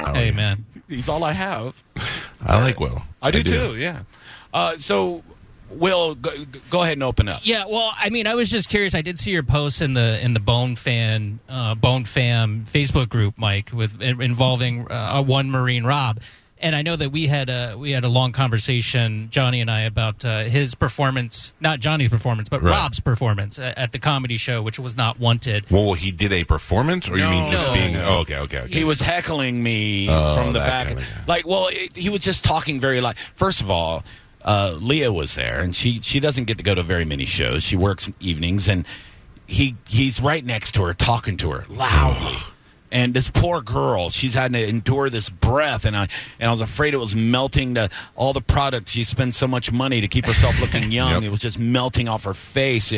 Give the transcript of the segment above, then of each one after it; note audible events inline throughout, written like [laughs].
Hey, man. He's all I have. I like Will. I do, too. Yeah. Uh, so, Will, go, go ahead and open up. Yeah, well, I mean, I was just curious. I did see your post in the in the Bone Fan uh, Bone Fam Facebook group, Mike, with involving uh, one Marine Rob, and I know that we had a we had a long conversation, Johnny and I, about uh, his performance, not Johnny's performance, but Right. Rob's performance at, at the comedy show, which was not wanted. Well, he did a performance, or you mean just No. being? No. Oh, okay, okay, okay. He was heckling me Oh, from the back. kinda. Like, well, it, he was just talking very loud. First of all, uh, Leah was there, and she she doesn't get to go to very many shows. She works evenings, and he he's right next to her, talking to her loudly. And this poor girl, she's had to endure this breath, and I and I was afraid it was melting to all the products. She spent so much money to keep herself looking [laughs] young; Yep. it was just melting off her face.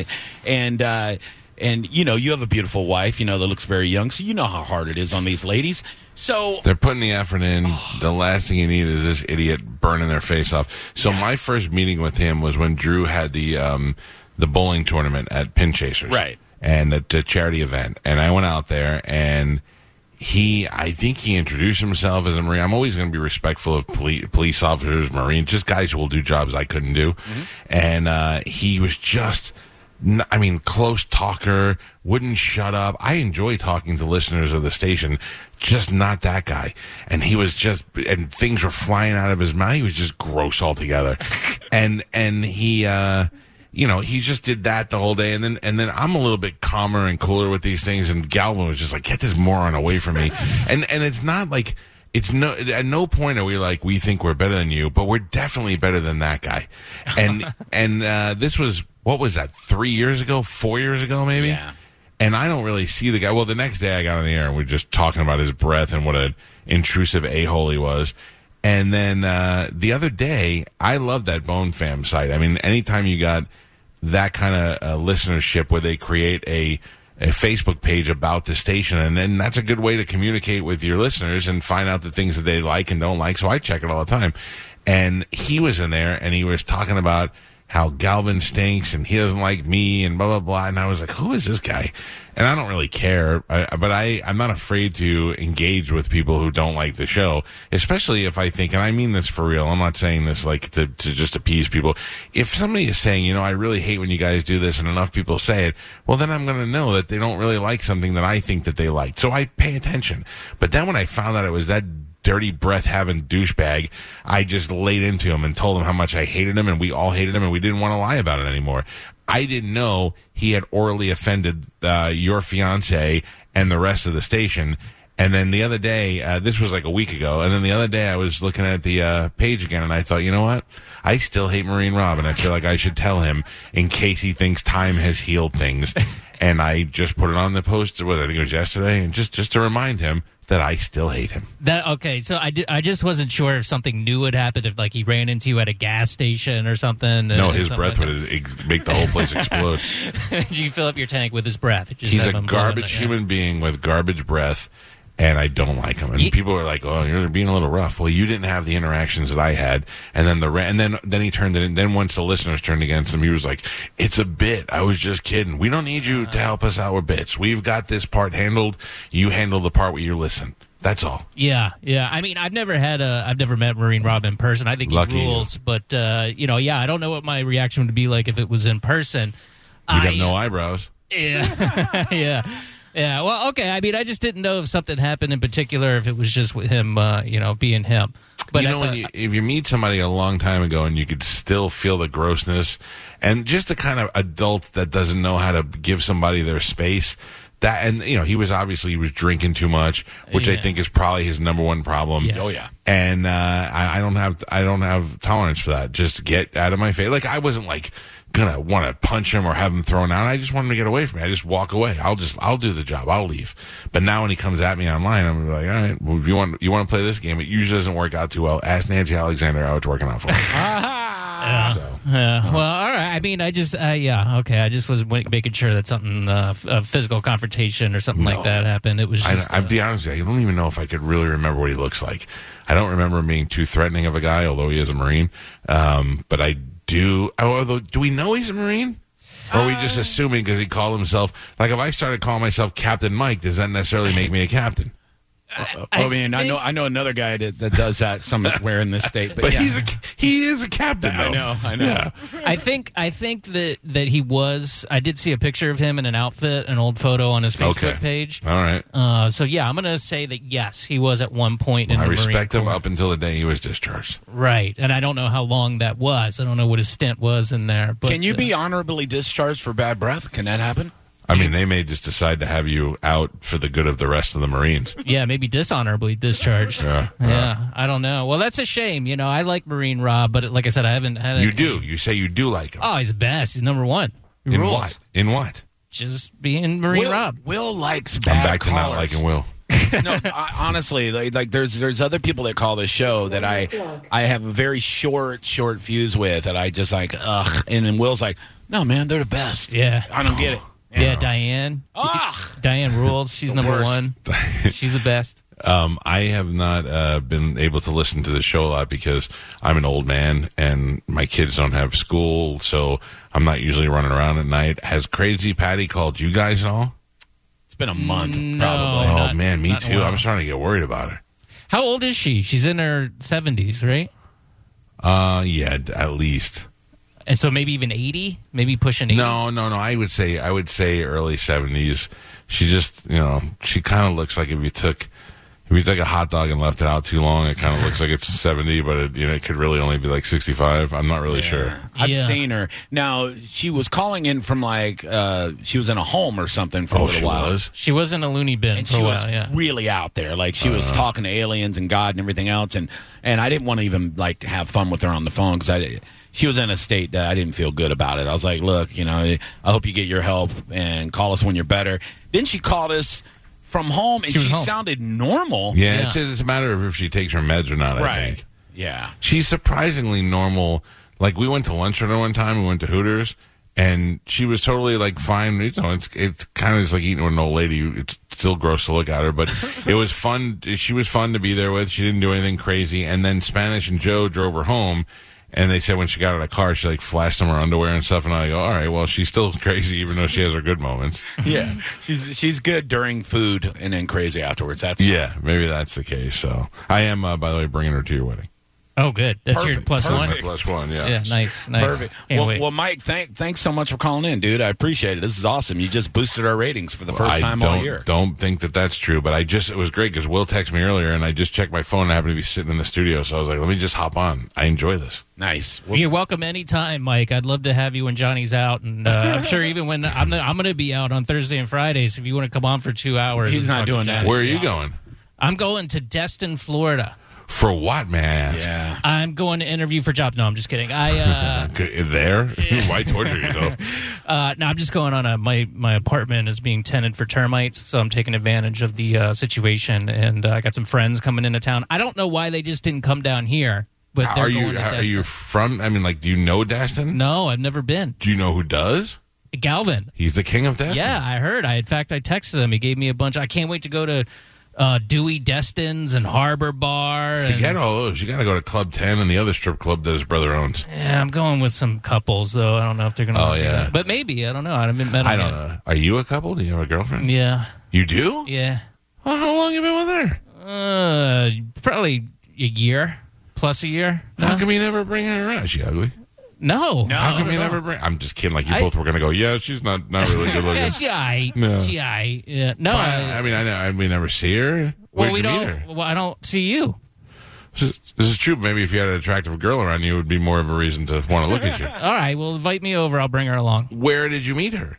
And uh, and you know, you have a beautiful wife, you know, that looks very young, so you know how hard it is on these ladies. So They're putting the effort in. The last thing you need is this idiot burning their face off. So my first meeting with him was when Drew had the um, the bowling tournament at Pin Chasers, Right. And at the charity event, and I went out there and. He, I think he introduced himself as a Marine. I'm always going to be respectful of police, police officers, Marines, just guys who will do jobs I couldn't do. And uh, he was just, I mean, close talker, wouldn't shut up. I enjoy talking to listeners of the station, just not that guy. And he was just, and things were flying out of his mouth. He was just gross altogether. [laughs] and, and he, uh, you know, he just did that the whole day, and then and then I'm a little bit calmer and cooler with these things. And Galvin was just like, "Get this moron away from me," [laughs] and and it's not like it's no at no point are we like we think we're better than you, but we're definitely better than that guy. And [laughs] and uh, this was what was that three years ago, four years ago, maybe. Yeah. And I don't really see the guy. Well, the next day I got on the air and we are just talking about his breath and what an intrusive a hole he was. And then uh, the other day, I love that Bone Fam site. I mean, anytime you got that kind of uh, listenership where they create a a Facebook page about the station, and then that's a good way to communicate with your listeners and find out the things that they like and don't like. So I check it all the time. And he was in there, and he was talking about how Galvin stinks and he doesn't like me and blah blah blah. And I was like, who is this guy? And I don't really care, I, but I I'm not afraid to engage with people who don't like the show, especially if I think, and I mean this for real. I'm not saying this like to to just appease people. If somebody is saying, you know, I really hate when you guys do this, and enough people say it, well, then I'm going to know that they don't really like something that I think that they like. So I pay attention. But then when I found out it was that dirty breath having douchebag, I just laid into him and told him how much I hated him and we all hated him and we didn't want to lie about it anymore. I didn't know he had orally offended uh, your fiance and the rest of the station. And then the other day, uh, this was like a week ago, and then the other day I was looking at the uh, page again and I thought, you know what? I still hate Marine Rob and I feel like I should tell him in case he thinks time has healed things. [laughs] And I just put it on the post, what, I think it was yesterday, and just, just to remind him that I still hate him. That okay? So I, di- I just wasn't sure if something new had happened, if like he ran into you at a gas station or something. No, uh, his something breath like would ex- make the whole place explode. [laughs] Did you fill up your tank with his breath? Just He's a garbage human being with garbage breath, and I don't like him. And Ye- people are like, "Oh, you're being a little rough." Well, you didn't have the interactions that I had, and then the and then then he turned it. In, then once the listeners turned against him, he was like, "It's a bit. I was just kidding. We don't need you to help us out with bits. We've got this part handled. You handle the part where you listen. That's all." Yeah, yeah. I mean, I've never had a, I've never met Marine Rob in person. I think Lucky he you. rules, but uh, you know, yeah, I don't know what my reaction would be like if it was in person. You'd I, have no eyebrows. Yeah, [laughs] yeah, yeah. Well, okay. I mean, I just didn't know if something happened in particular, if it was just with him, uh, you know, being him. But you know, thought- when you, if you meet somebody a long time ago and you could still feel the grossness, and just the kind of adult that doesn't know how to give somebody their space. That and you know he was obviously he was drinking too much, which I think is probably his number one problem. Yes. Oh, yeah. and uh, I, I don't have I don't have tolerance for that. Just get out of my face. Like I wasn't like gonna want to punch him or have him thrown out. I just want him to get away from me. I just walk away. I'll just I'll do the job. I'll leave. But now when he comes at me online, I'm gonna be like, all right, well, if you want you want to play this game, it usually doesn't work out too well. Ask Nancy Alexander how it's working out for me. [laughs] [laughs] Yeah. So. Yeah. Well, all right. I mean, I just, uh, yeah, okay. I just was making sure that something, uh, f- a physical confrontation or something like that happened. It was I, just. I'll uh, be honest with you. I don't even know if I could really remember what he looks like. I don't remember him being too threatening of a guy, although he is a Marine. Um, but I do. Although, do we know he's a Marine? Or are we just um, assuming because he called himself? Like, if I started calling myself Captain Mike, does that necessarily make me a captain? I, mean, I know think- I know another guy that, that does that somewhere [laughs] in this state, but, But yeah. he's a he is a captain. I know, I know. Yeah. I think I think that that he was. I did see a picture of him in an outfit, an old photo on his Facebook Okay. page. All right. Uh, so yeah, I'm gonna say that yes, he was at one point in I the respect Marine him up until the day he was discharged. Right, and I don't know how long that was. I don't know what his stint was in there. But Can you uh, be honorably discharged for bad breath? Can that happen? I mean, they may just decide to have you out for the good of the rest of the Marines. Yeah, maybe dishonorably discharged. Yeah. Yeah, I don't know. Well, that's a shame. You know, I like Marine Rob, but like I said, I haven't had. You any- do. You say you do like him. Oh, he's the best. He's number one. He In rules. what? In what? Just being Marine Will, Rob. Will likes bad I'm bad back to not liking Will. [laughs] no, I, honestly, like, like there's there's other people that call this show that I I have a very short short fuse with and I just like ugh, and then Will's like, no man, they're the best. Yeah. I don't get it. Yeah, Diane. Ugh. Diane rules. [laughs] She's number worst. one. [laughs] She's the best. Um, I have not uh, been able to listen to the show a lot because I'm an old man and my kids don't have school, so I'm not usually running around at night. Has Crazy Patty called you guys at all? It's been a month No. probably. oh not- man, me not in a too. while. I'm starting to get worried about her. How old is she? She's in her 70s, right? Uh, yeah, at least. And so maybe even 80? Maybe pushing 80? No, no, no. I would say I would say early seventies. She just, you know, she kind of looks like if you took if you took a hot dog and left it out too long, it kind of looks like it's [laughs] seventy, but it, you know, it could really only be like sixty five. I'm not really sure. I've Yeah. seen her. Now she was calling in from like uh she was in a home or something for a Oh, little she while. was. She was in a loony bin and for she a was yeah. really out there. Like she was talking to aliens and God and everything else, and and I didn't want to even like have fun with her on the phone because I. She was in a state that I didn't feel good about it. I was like, "Look, you know, I hope you get your help and call us when you're better." Then she called us from home, and She she, home. sounded normal. Yeah, Yeah. It's, it's a matter of if she takes her meds or not. I right. think Yeah. she's surprisingly normal. Like we went to lunch with her one time. We went to Hooters, and she was totally like fine. You know, it's it's kind of just like eating with an old lady. It's still gross to look at her, but [laughs] it was fun. She was fun to be there with. She didn't do anything crazy. And then Spanish and Joe drove her home. And they said when she got out of the car, she like flashed them her underwear and stuff. And I go, all right, well, she's still [laughs] crazy, even though she has her good moments. [laughs] Yeah. she's she's good during food and then crazy afterwards. That's Yeah, maybe that's the case. So I am, uh, by the way, bringing her to your wedding. Oh, good. That's your Perfect, plus one? perfect. Plus one, yeah. Yeah, nice, nice. Perfect. Well, well, Mike, thank, thanks so much for calling in, dude. I appreciate it. This is awesome. You just boosted our ratings for the first I time don't, all year. Don't think that that's true, but I just it was great because Will texted me earlier, and I just checked my phone. and I happened to be sitting in the studio, so I was like, "Let me just hop on." I enjoy this. Nice. Well, You're welcome anytime, Mike. I'd love to have you when Johnny's out, and uh, I'm sure even when I'm I'm going to be out on Thursday and Fridays, if you want to come on for two hours, He's not doing that. Where are you going? I'm going to Destin, Florida. For what, man? I ask? yeah. I'm going to interview for jobs. No, I'm just kidding. I uh, [laughs] There? [laughs] Why torture yourself? [laughs] uh, no, I'm just going on a my my apartment is being tenanted for termites, so I'm taking advantage of the uh, situation, and uh, I got some friends coming into town. I don't know why they just didn't come down here, but they're are you going to are you from? I mean, like, do you know Destin? No, I've never been. Do you know who does? Galvin. He's the king of Destin. Yeah, I heard. I in fact I texted him. He gave me a bunch. I can't wait to go to uh, Dewey Destin's and Harbor Bar. and- Forget all those. You got to go to Club Ten and the other strip club that his brother owns. yeah, I'm going with some couples though. I don't know if they're gonna. Oh, yeah. to- but maybe I don't know. I haven't met. I don't yet. know. Are you a couple? Do you have a girlfriend? Yeah, You do? yeah. Well, how long have you been with her? Uh, probably a year plus a year. How come you never bring her around? Is she ugly? No, No. How come not you never bring? I'm just kidding. Like you I- both were gonna go. Yeah, she's not not really good [laughs] Yeah, looking. she aight. No. She aight. Yeah. No, Well, I, I, I mean, I, know, I we never see her. well, Where'd we you meet don't. her? Well, I don't see you. This is, this is true. Maybe if you had an attractive girl around you, it would be more of a reason to want to look at you. [laughs] All right. Well, invite me over. I'll bring her along. Where did you meet her?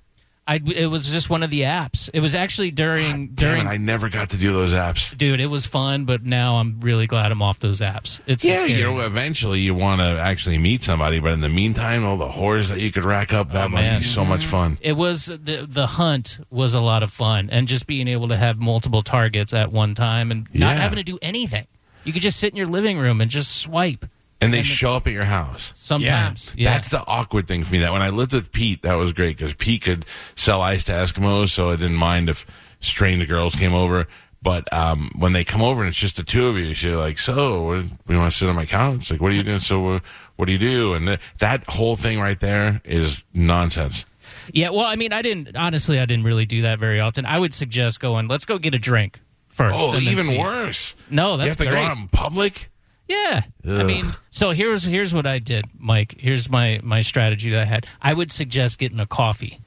I it was just one of the apps. It was actually during Damn during. it, I never got to do those apps. Dude, it was fun, but now I'm really glad I'm off those apps. It's Yeah, you know, eventually you want to actually meet somebody, but in the meantime, all the whores that you could rack up, that Oh, must man. be so much fun. it was the the hunt was a lot of fun, and just being able to have multiple targets at one time and not Yeah. having to do anything. You could just sit in your living room and just swipe. And they And the- show up at your house. Sometimes, yeah. That's the awkward thing for me. That when I lived with Pete, that was great because Pete could sell ice to Eskimos, so I didn't mind if strange girls came over. But um, when they come over and it's just the two of you, you're like, "So, what, we want to sit on my couch? Like, what are you doing? So, uh, what do you do?" And th- that whole thing right there is nonsense. Yeah, well, I mean, I didn't honestly. I didn't really do that very often. I would suggest going. Let's go get a drink first. Oh, even see." worse. No, you that's have to great. go out in public. Yeah, I mean, so here's here's what I did, Mike. Here's my my strategy that I had. I would suggest getting a coffee.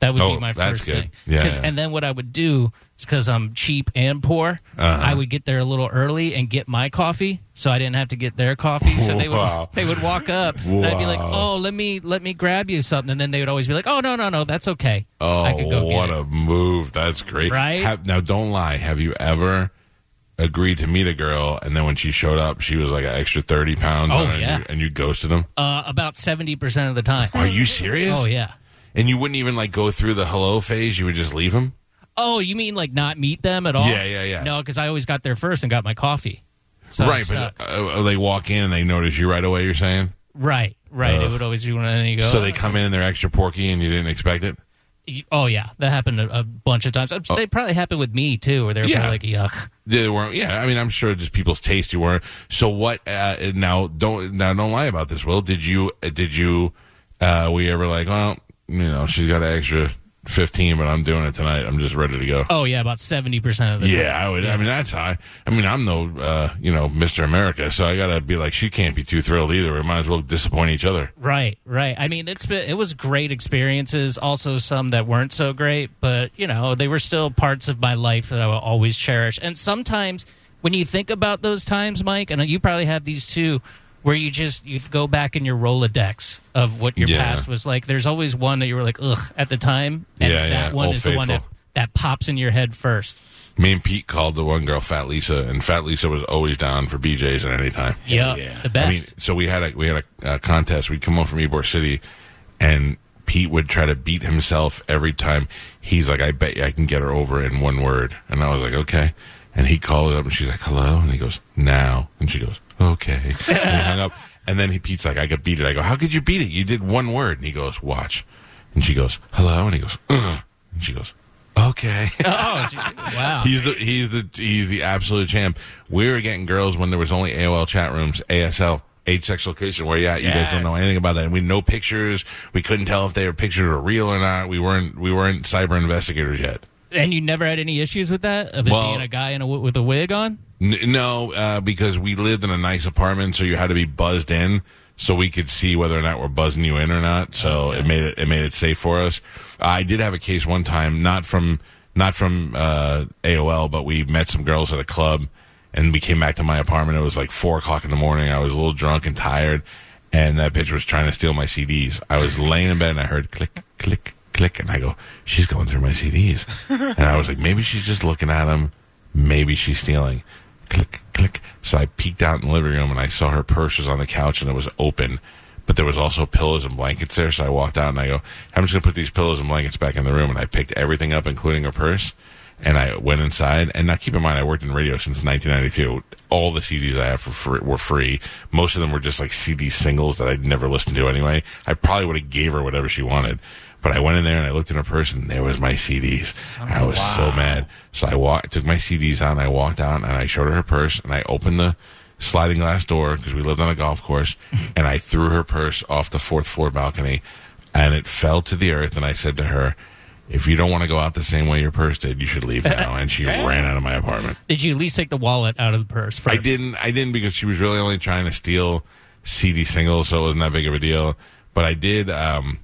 That would Oh, be my first thing. Yeah, yeah. And then what I would do is because I'm cheap and poor, Uh-huh. I would get there a little early and get my coffee, so I didn't have to get their coffee. So they would Wow. they would walk up, wow. and I'd be like, "Oh, let me let me grab you something," and then they would always be like, "Oh, no, no, no, that's okay. Oh, I could go get what it." a move! That's great. Right? Have, now, don't lie. Have you ever agreed to meet a girl and then when she showed up, she was like an extra thirty pounds Oh, on her, and, yeah. you, and you ghosted them? Uh, about seventy percent of the time. Are you serious? Oh yeah. And you wouldn't even like go through the hello phase. You would just leave them. Oh, you mean like not meet them at all? Yeah, yeah, yeah. No, because I always got there first and got my coffee. So right, but uh, they walk in and they notice you right away. You're saying right, right. It would always be when then you go. so they come in and they're extra porky and you didn't expect it. Oh yeah, that happened a, a bunch of times. They probably happened with me too, where they were Yeah. like, "Yuck." They weren't. Yeah, I mean, I'm sure just people's taste. You weren't. So what? Uh, now don't now don't lie about this. Will did you did you? Uh, we ever like? Well, you know, she's got an extra fifteen, but I'm doing it tonight. I'm just ready to go. Oh yeah, about seventy percent of the Yeah, time. I would. I mean, that's high. I mean, I'm no, uh, you know, Mr. America, so I gotta be like, she can't be too thrilled either. We might as well disappoint each other. Right, right. I mean, it's been, it was great experiences. Also, some that weren't so great, but you know, they were still parts of my life that I will always cherish. And sometimes, when you think about those times, Mike, and you probably have these too, where you just you go back in your Rolodex of what your Yeah. past was like. There's always one that you were like, ugh, at the time, and Yeah, that yeah. one Old is the one that Faithful. that pops in your head first. Me and Pete called the one girl Fat Lisa, and Fat Lisa was always down for BJ's at any time. Yeah, yeah. the best. I mean, so we had a we had a uh, contest. We'd come home from Ybor City, and Pete would try to beat himself every time. He's like, "I bet you I can get her over in one word," and I was like, "Okay." And he called up, and she's like, "Hello," and he goes, "Now," and she goes, "Okay." [laughs] and he hung up, and then he Pete's like, "I could beat it." I go, "How could you beat it? You did one word," and he goes, "Watch," and she goes, "Hello," and he goes, Ugh. and she goes, "Okay." [laughs] oh, wow. He's the he's the he's the absolute champ. We were getting girls when there was only AOL chat rooms, ASL, age sex location. Where you at? You guys don't know anything about that. And we no pictures. We couldn't tell if they were pictures were real or not. We weren't we weren't cyber investigators yet. and you never had any issues with that of it Well- being a guy in a, with a wig on. N- no, uh, because we lived in a nice apartment, so you had to be buzzed in, so we could see whether or not we're buzzing you in or not. So it made it it made it safe for us. I did have a case one time, not from not from uh, AOL, but we met some girls at a club, and we came back to my apartment. It was like four o'clock in the morning. I was a little drunk and tired, and that bitch was trying to steal my CDs. I was laying in bed and I heard click click click, and I go, she's going through my CDs, [laughs] and I was like, maybe she's just looking at them. Maybe she's stealing. Click, click. So I peeked out in the living room and I saw her purse was on the couch and it was open, but there was also pillows and blankets there. So I walked out and I go, I'm just going to put these pillows and blankets back in the room. And I picked everything up, including her purse. And I went inside. And now keep in mind, I worked in radio since 1992. All the CDs I have for free, were free. Most of them were just like CD singles that I'd never listened to anyway. I probably would have gave her whatever she wanted. But I went in there and I looked in her purse and there was my CDs. I was so mad. So I walked, took my CDs out and I walked out and I showed her her purse and I opened the sliding glass door because we lived on a golf course [laughs] and I threw her purse off the fourth floor balcony and it fell to the earth and I said to her, if you don't want to go out the same way your purse did, you should leave [laughs] now. And she ran out of my apartment. Did you at least take the wallet out of the purse? First? I didn't. I didn't because she was really only trying to steal CD singles, so it wasn't that big of a deal. But I did. Um,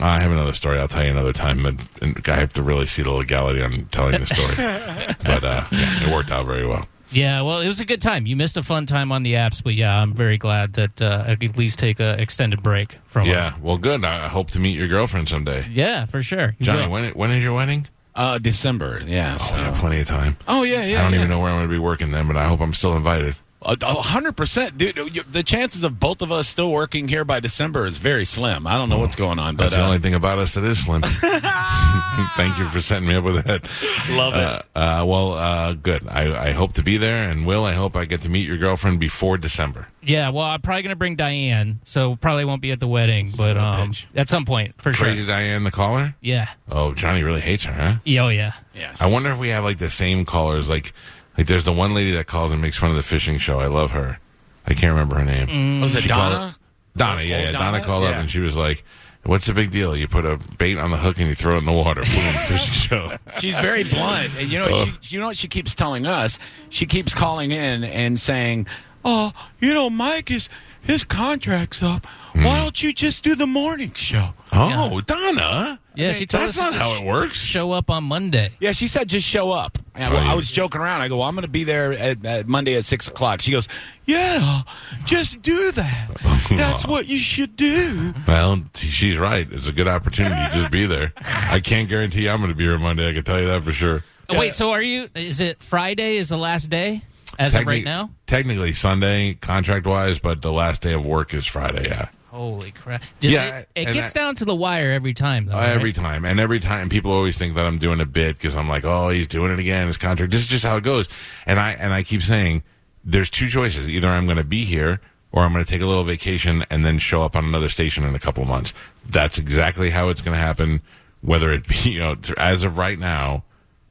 I have another story. I'll tell you another time. But and I have to really see the legality on telling the story. [laughs] but uh, yeah, it worked out very well. Yeah, well, it was a good time. You missed a fun time on the apps, but yeah, I'm very glad that uh, I could at least take a extended break from. it. Yeah, well, good. I I hope to meet your girlfriend someday. yeah, for sure. You Johnny, will. when when is your wedding? Uh, December, yeah. Oh, so- we have plenty of time. Oh, yeah, yeah. I don't yeah. even know where I'm going to be working then, but I hope I'm still invited. A a hundred percent, dude. you- The chances of both of us still working here by December is very slim. I don't know what's going on, but That's the uh, only thing about us that is slim. [laughs] [laughs] Thank you for setting me up with that. love it. Uh, uh, well, uh, good. I, I hope to be there, and Will, I hope I get to meet your girlfriend before December. Yeah, well, I'm probably going to bring Diane, so probably won't be at the wedding, but um, at some point for Crazy sure. Crazy Diane, the caller. Yeah. Oh, Johnny really hates her, huh? Yeah, Oh yeah. yeah. I wonder if we have like the same callers. Like, like there's the one lady that calls and makes fun of the fishing show. I love her. I can't remember her name. Mm. was it She Donna? Donna, yeah, yeah. Donna, Donna? called up and she was like, "What's the big deal? You put a bait on the hook and you throw it in the water. Boom, [laughs] fishing show." She's very blunt. And you know, Oh. she, you know what she keeps telling us? She keeps calling in and saying, "Oh, you know, Mike is his contract's up. Hmm. Why don't you just do the morning show?" Oh, Donna. Yeah, she told That's us not to how it works. Show up on Monday. Yeah, she said just show up. And well. I was joking around. I go, well, I'm going to be there at, at Monday at six o'clock. She goes, Yeah, just do that. That's what you should do. Well, she's right. It's a good opportunity. To just be there. I can't guarantee I'm going to be here Monday. I can tell you that for sure. Oh, Wait, so are you? Is it Friday? Is the last day as of right now? Technically Sunday, contract wise, but the last day of work is Friday. Yeah. Holy crap! Just, Yeah, it, it gets I- down to the wire every time, though. Oh, right? Every time, and every time, people always think that I'm doing a bit because I'm like, oh, he's doing it again. His contract. This is just how it goes. And I and I keep saying, there's two choices. Either I'm going to be here, or I'm going to take a little vacation and then show up on another station in a couple of months. That's exactly how it's going to happen. Whether it [laughs] be, you know, as of right now,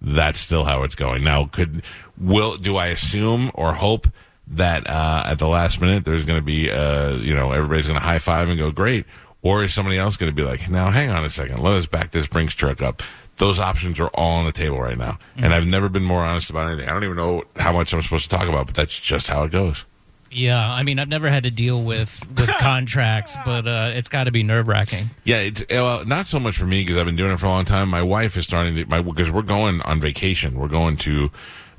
that's still how it's going. Now, could will do I assume or hope that uh, at the last minute there's going to be, uh, you know, everybody's going to high five and go great, or is somebody else going to be like, now hang on a second, let us back this Brinks truck up. Those options are all on the table right now, and I've never been more honest about anything. I don't even know how much I'm supposed to talk about, but that's just how it goes. Yeah, I mean, I've never had to deal with with [laughs] contracts, but uh, it's got to be nerve wracking. Yeah, it's, uh, well, not so much for me because I've been doing it for a long time. My wife is starting to my because we're going on vacation. We're going to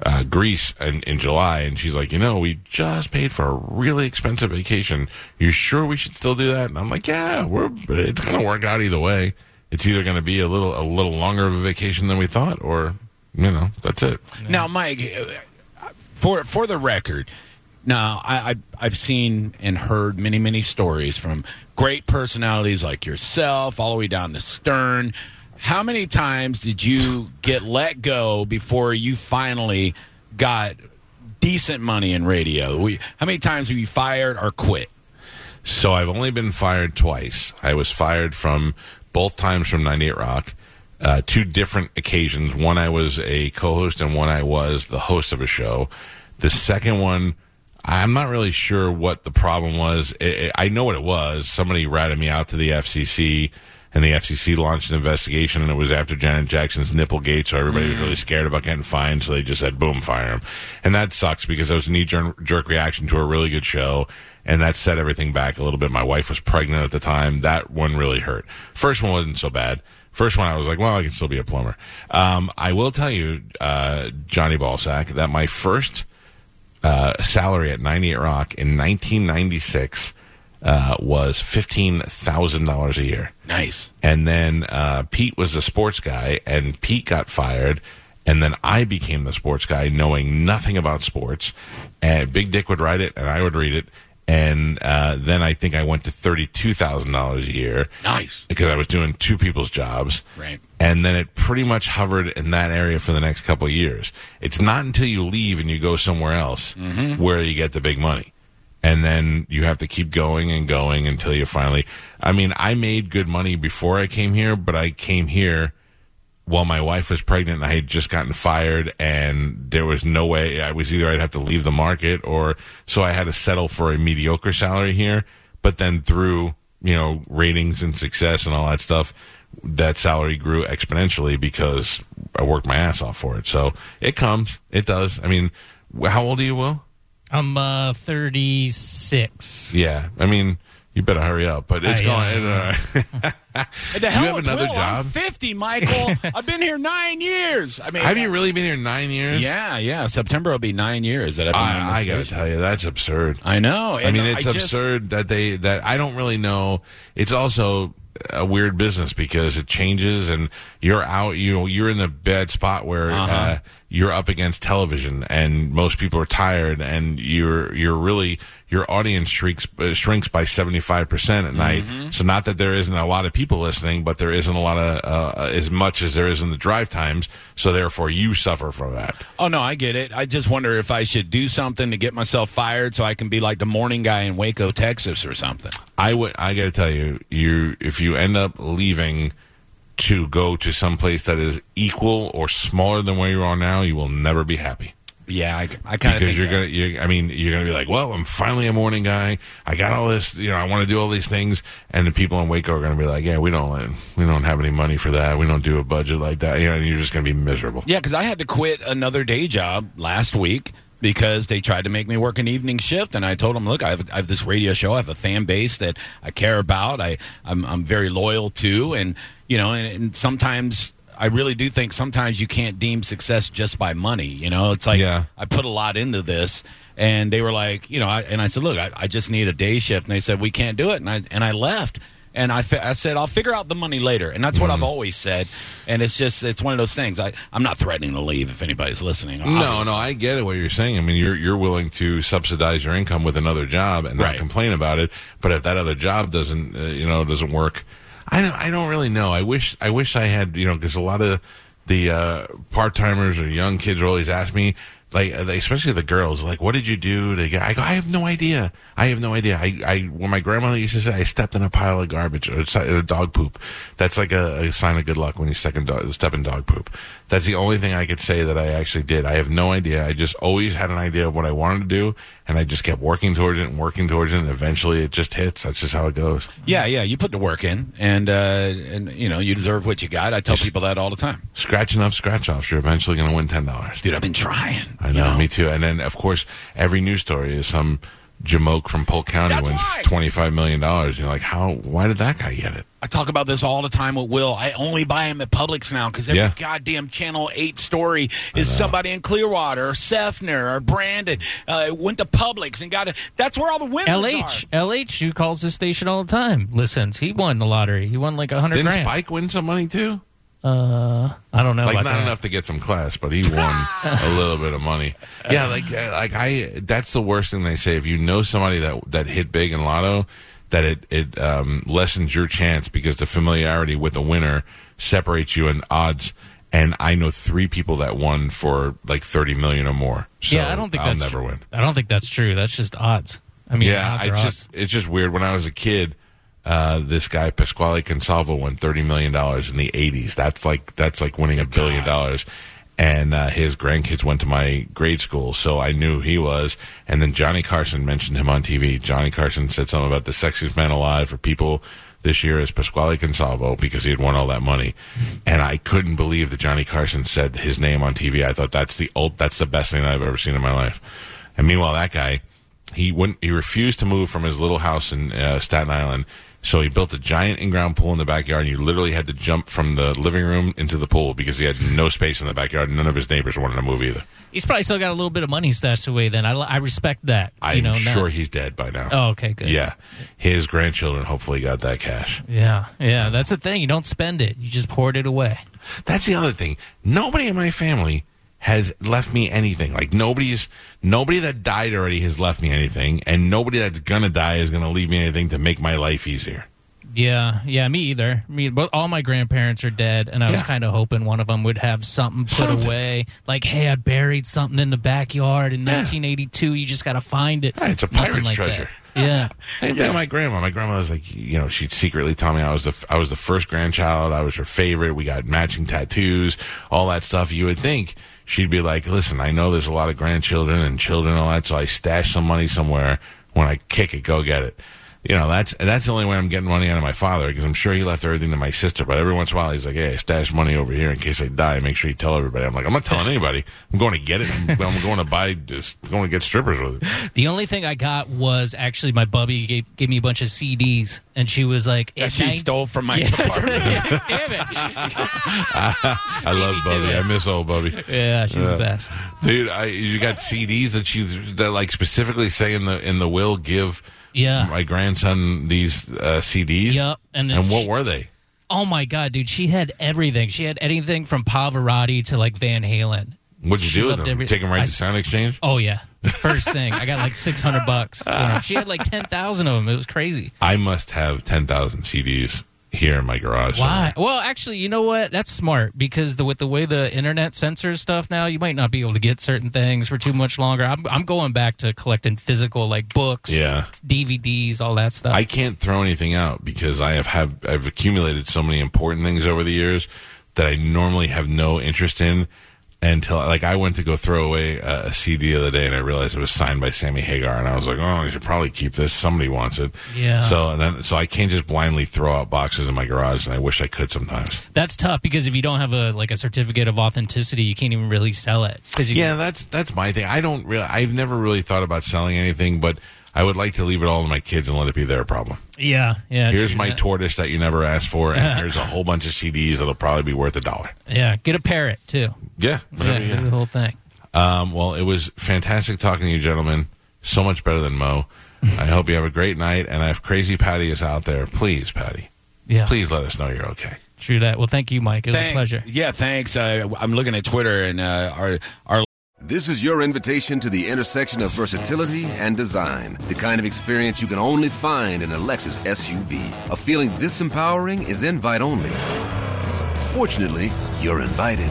uh, Greece in, in July, and she's like, you know, we just paid for a really expensive vacation. You sure we should still do that? And I'm like, yeah, we're. It's going to work out either way. It's either going to be a little a little longer of a vacation than we thought, or you know, that's it. Now, Mike, for for the record, now I, I I've seen and heard many many stories from great personalities like yourself, all the way down to Stern. How many times did you get let go before you finally got decent money in radio? We, how many times have you fired or quit? So I've only been fired twice. I was fired from both times from 98 Rock, uh, two different occasions. One I was a co-host, and one I was the host of a show. The second one, I'm not really sure what the problem was. I I I know what it was. Somebody ratted me out to the FCC, and the FCC launched an investigation, and it was after Janet Jackson's Nipplegate, so everybody was really scared about getting fined, so they just said, boom, fire him. And that sucks because that was a knee jerk jerk reaction to a really good show, and that set everything back a little bit. My wife was pregnant at the time. That one really hurt. First one wasn't so bad. First one, I was like, well, I can still be a plumber. Um, I will tell you, uh, Johnny Ballsack, that my first uh, salary at 98 Rock in 1996 uh, was $15,000 a year. Nice. And then uh, Pete was the sports guy, and Pete got fired. And then I became the sports guy, knowing nothing about sports. And Big Dick would write it, and I would read it. And uh, then I think I went to thirty-two thousand dollars a year Nice. because I was doing two people's jobs. Right. And then it pretty much hovered in that area for the next couple of years. It's not until you leave and you go somewhere else where you get the big money. And then you have to keep going and going until you finally. I mean, I made good money before I came here, but I came here while my wife was pregnant and I had just gotten fired and there was no way I was either I'd have to leave the market or so I had to settle for a mediocre salary here. But then through, you know, ratings and success and all that stuff, that salary grew exponentially because I worked my ass off for it. So it comes. It does. I mean, how old are you, Will? I'm uh, 36. Yeah. I mean, You better hurry up. But it's I, going. uh, uh, [laughs] the [laughs] hell have another Will, job? I'm 50, Michael. [laughs] I've been here nine years. I mean, have you really been here nine years? Yeah, yeah. September will be nine years that I've been on I, I got to tell you, that's absurd. I know. I mean, it's I just- absurd that they that I don't really know. It's also a weird business because it changes, and you're out. You know, you're in the bad spot where Uh-huh. uh, you're up against television, and most people are tired, and you're you're really your audience shrinks uh, shrinks by seventy five percent at night. Mm-hmm. So not that there isn't a lot of people listening, but there isn't a lot of uh, as much as there is in the drive times. So therefore, you suffer from that. Oh no, I get it. I just wonder if I should do something to get myself fired so I can be like the morning guy in Waco, Texas, or something. I would. I got to tell you, you if you end up leaving to go to some place that is equal or smaller than where you are now, you will never be happy Yeah, I, I kind of because you're that. gonna. You're, I mean, you're gonna be like, well, I'm finally a morning guy. I got all this. You know, I want to do all these things, and the people in Waco are gonna be like, yeah, we don't. We don't have any money for that. We don't do a budget like that. You know, and you're just gonna be miserable. Yeah, because I had to quit another day job last week because they tried to make me work an evening shift, and I told them, "Look, I have, I have this radio show. I have a fan base that I care about. I I'm, I'm very loyal to, and you know, and, and sometimes." I really do think sometimes you can't deem success just by money. You know, it's like Yeah. I put a lot into this, and they were like, you know, I, and I said, look, I, I just need a day shift, and they said we can't do it, and I and I left, and I, I said I'll figure out the money later, and that's what I've always said, and it's just it's one of those things. I I'm not threatening to leave if anybody's listening. No, no, I get it. What you're saying. I mean, you're you're willing to subsidize your income with another job and not Right. complain about it. But if that other job doesn't, uh, you know, doesn't work, I don't. I don't really know. I wish. I wish I had. You know, because a lot of the uh, part timers or young kids will always ask me. Like, uh, especially the girls, like, what did you do to get? I go, I have no idea. I have no idea. I, I, when my grandmother used to say, I stepped in a pile of garbage or a dog poop. That's like a, a sign of good luck when you step in, dog, step in dog poop. That's the only thing I could say that I actually did. I have no idea. I just always had an idea of what I wanted to do, and I just kept working towards it and working towards it, and eventually it just hits. That's just how it goes. Yeah, yeah, you put the work in, and uh, and you know you deserve what you got. I tell people that all the time, Scratch enough scratch offs, you're eventually going to win ten dollars. dude. I've been trying. I you know, me too. And then, of course, every news story is some jamoke from Polk County That's wins right. twenty five million dollars. You're like, how? Why did that guy get it? I talk about this all the time with Will. I only buy him at Publix now because every Yeah. goddamn Channel 8 story is somebody in Clearwater or Seffner or Brandon uh, went to Publix and got it. That's where all the winners LH, are. LH, LH who calls this station all the time, listens. He won the lottery. He won like a hundred Didn't grand. Spike win some money too? Uh, I don't know. like not that. enough to get some class, but he won a [laughs] little bit of money. Yeah, like uh, like I that's the worst thing they say. If you know somebody that that hit big in lotto, that it it um, lessens your chance because the familiarity with the winner separates you in odds. And I know three people that won for like thirty million or more. So yeah, I don't think I'll that's never true. win. I don't think that's true. That's just odds. I mean, Yeah, odds I are odds. just it's just weird. When I was a kid, uh, this guy Pasquale Consalvo won thirty million dollars in the eighties. That's like that's like winning a billion dollars. And uh, his grandkids went to my grade school, so I knew he was. And then Johnny Carson mentioned him on TV. Johnny Carson said something about the sexiest man alive for people this year is Pasquale Consalvo because he had won all that money. And I couldn't believe that Johnny Carson said his name on TV. I thought that's the old, that's the best thing I've ever seen in my life. And meanwhile, that guy, he wouldn't, he refused to move from his little house in uh, Staten Island. So he built a giant in-ground pool in the backyard, and you literally had to jump from the living room into the pool because he had no space in the backyard. None of his neighbors wanted to move either. He's probably still got a little bit of money stashed away. Then I, I respect that. I'm you know, sure he's dead by now. Oh, okay, good. Yeah, his grandchildren hopefully got that cash. yeah, yeah. That's the thing. You don't spend it. You just poured it away. That's the other thing. Nobody in my family has left me anything. Like nobody's nobody that died already has left me anything, and nobody that's gonna die is gonna leave me anything to make my life easier. Yeah, yeah. Me either. Me. Both, all my grandparents are dead, and I was kind of hoping one of them would have something put Something. away. Like, hey, I buried something in the backyard in 1982. You just got to find it. Yeah, it's a Nothing pirate's like that. treasure. Yeah. [laughs] Same thing my grandma. My grandma was like, you know, she'd secretly tell me I was the I was the first grandchild. I was her favorite. We got matching tattoos, all that stuff. You would think she'd be like, listen, I know there's a lot of grandchildren and children and all that, so I stash some money somewhere. When I kick it, go get it. You know that's that's the only way I'm getting money out of my father because I'm sure he left everything to my sister. But every once in a while, he's like, "Hey, I stash money over here in case I die. Make sure you tell everybody." I'm like, "I'm not telling [laughs] anybody. I'm going to get it. I'm, I'm going to buy, just going to get strippers with it." The only thing I got was actually my bubby gave, gave me a bunch of CDs, and she was like, That "At she 19 stole from my Yeah. apartment. [laughs] Yeah, [laughs] Damn it! I love me Bubby. I miss old Bubby. Yeah, she's the best. Dude, I, you got CDs that you that like specifically say in the in the will give Yeah. my grandson these uh, CDs. Yep, and and what she- were they? Oh my god, dude, she had everything. She had anything from Pavarotti to like Van Halen. What'd you She do with them? every- Take them right I to Sound Exchange. Oh yeah, first thing I got like six hundred bucks. She had like ten thousand of them. It was crazy. I must have ten thousand CDs here in my garage. Why? Well, actually, you know what? That's smart because the, with the way the internet censors stuff now, you might not be able to get certain things for too much longer. I'm, I'm going back to collecting physical like books, Yeah. DVDs, all that stuff. I can't throw anything out because I have have I've accumulated so many important things over the years that I normally have no interest in until like I went to go throw away a, a CD the other day and I realized it was signed by Sammy Hagar and I was like, oh, I should probably keep this. Somebody wants it. Yeah. So and then so I can't just blindly throw out boxes in my garage and I wish I could sometimes. That's tough because if you don't have a like a certificate of authenticity, you can't even really sell it. 'Cause you Yeah, that's that's my thing. I don't really. I've never really thought about selling anything, but I would like to leave it all to my kids and let it be their problem. yeah, yeah. Here's my that. tortoise that you never asked for, and [laughs] here's a whole bunch of CDs that'll probably be worth a dollar. Yeah, get a parrot too. Yeah, Yeah, whatever, yeah. the whole thing. Um, well, it was fantastic talking to you, gentlemen. So much better than Mo. I hope you have a great night. And if Crazy Patty is out there, please, Patty, Yeah, please let us know you're okay. true that. Well, thank you, Mike. It was Thank- a pleasure. Yeah, thanks. Uh, I'm looking at Twitter and uh, our our This is your invitation to the intersection of versatility and design. The kind of experience you can only find in a Lexus SUV. A feeling this empowering is invite only. Fortunately, you're invited.